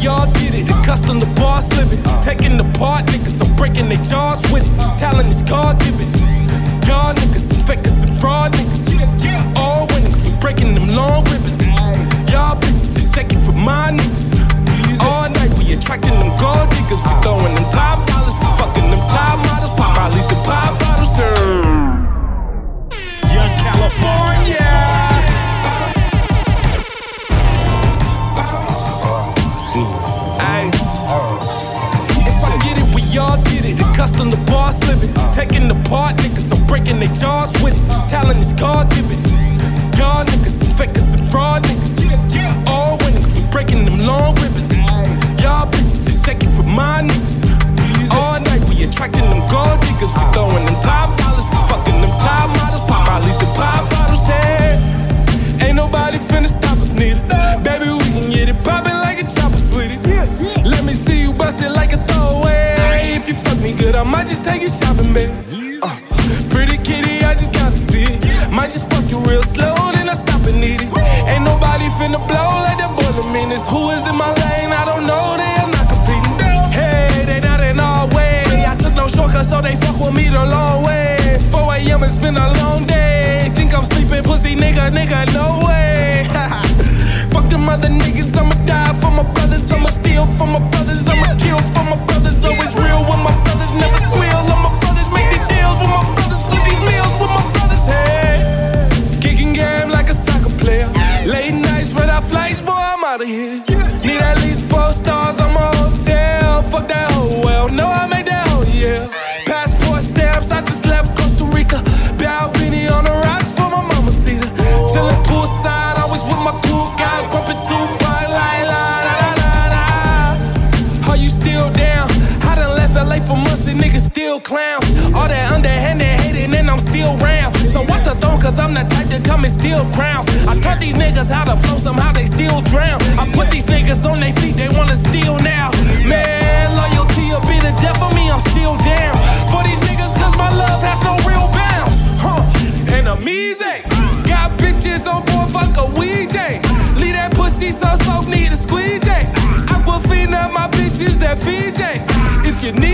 we all did it. Accustomed to boss living. Taking the part, niggas, I'm breaking their jaws with it. Talent is God given. Y'all niggas, fakers and fraud niggas. Accustomed to boss living. Taking apart niggas, I'm breaking their jaws with it. Talent is God given. Y'all niggas, fakers and fraud niggas. Good, I might just take you shopping, baby. Uh, pretty kitty, I just got to see it. Might just fuck you real slow, then I stop and eat it. Ain't nobody finna blow like that boiler meanest. Who is in my lane? I don't know, they are not competing. Hey, they not in our way. I took no shortcut, so they fuck with me the long way. 4 a.m. it's been a long day. Think I'm sleeping, pussy nigga, nigga, no way. Out of here. Need at least four stars, I'm hotel. Fuck that whole well, no, I made that whole yeah. Passport stamps, I just left Costa Rica. Balvenie on the rocks for my mama cedar. Chillin' poolside, always with my cool guys, bumpin' two by la la la la la la. Are you still down? I done left LA for months and niggas still clowns. All that underhanded hating and I'm still round. So watch the throne cause I'm the type to come and steal crowns. I taught these niggas how to flow, somehow they still drown. I'm down. For these niggas cause my love has no real bounds. Huh, enemies, eh? Got bitches on board, fuck a Ouija. Leave that pussy so soft, need a squeegee. Aquafina, my bitches that Fiji. If you need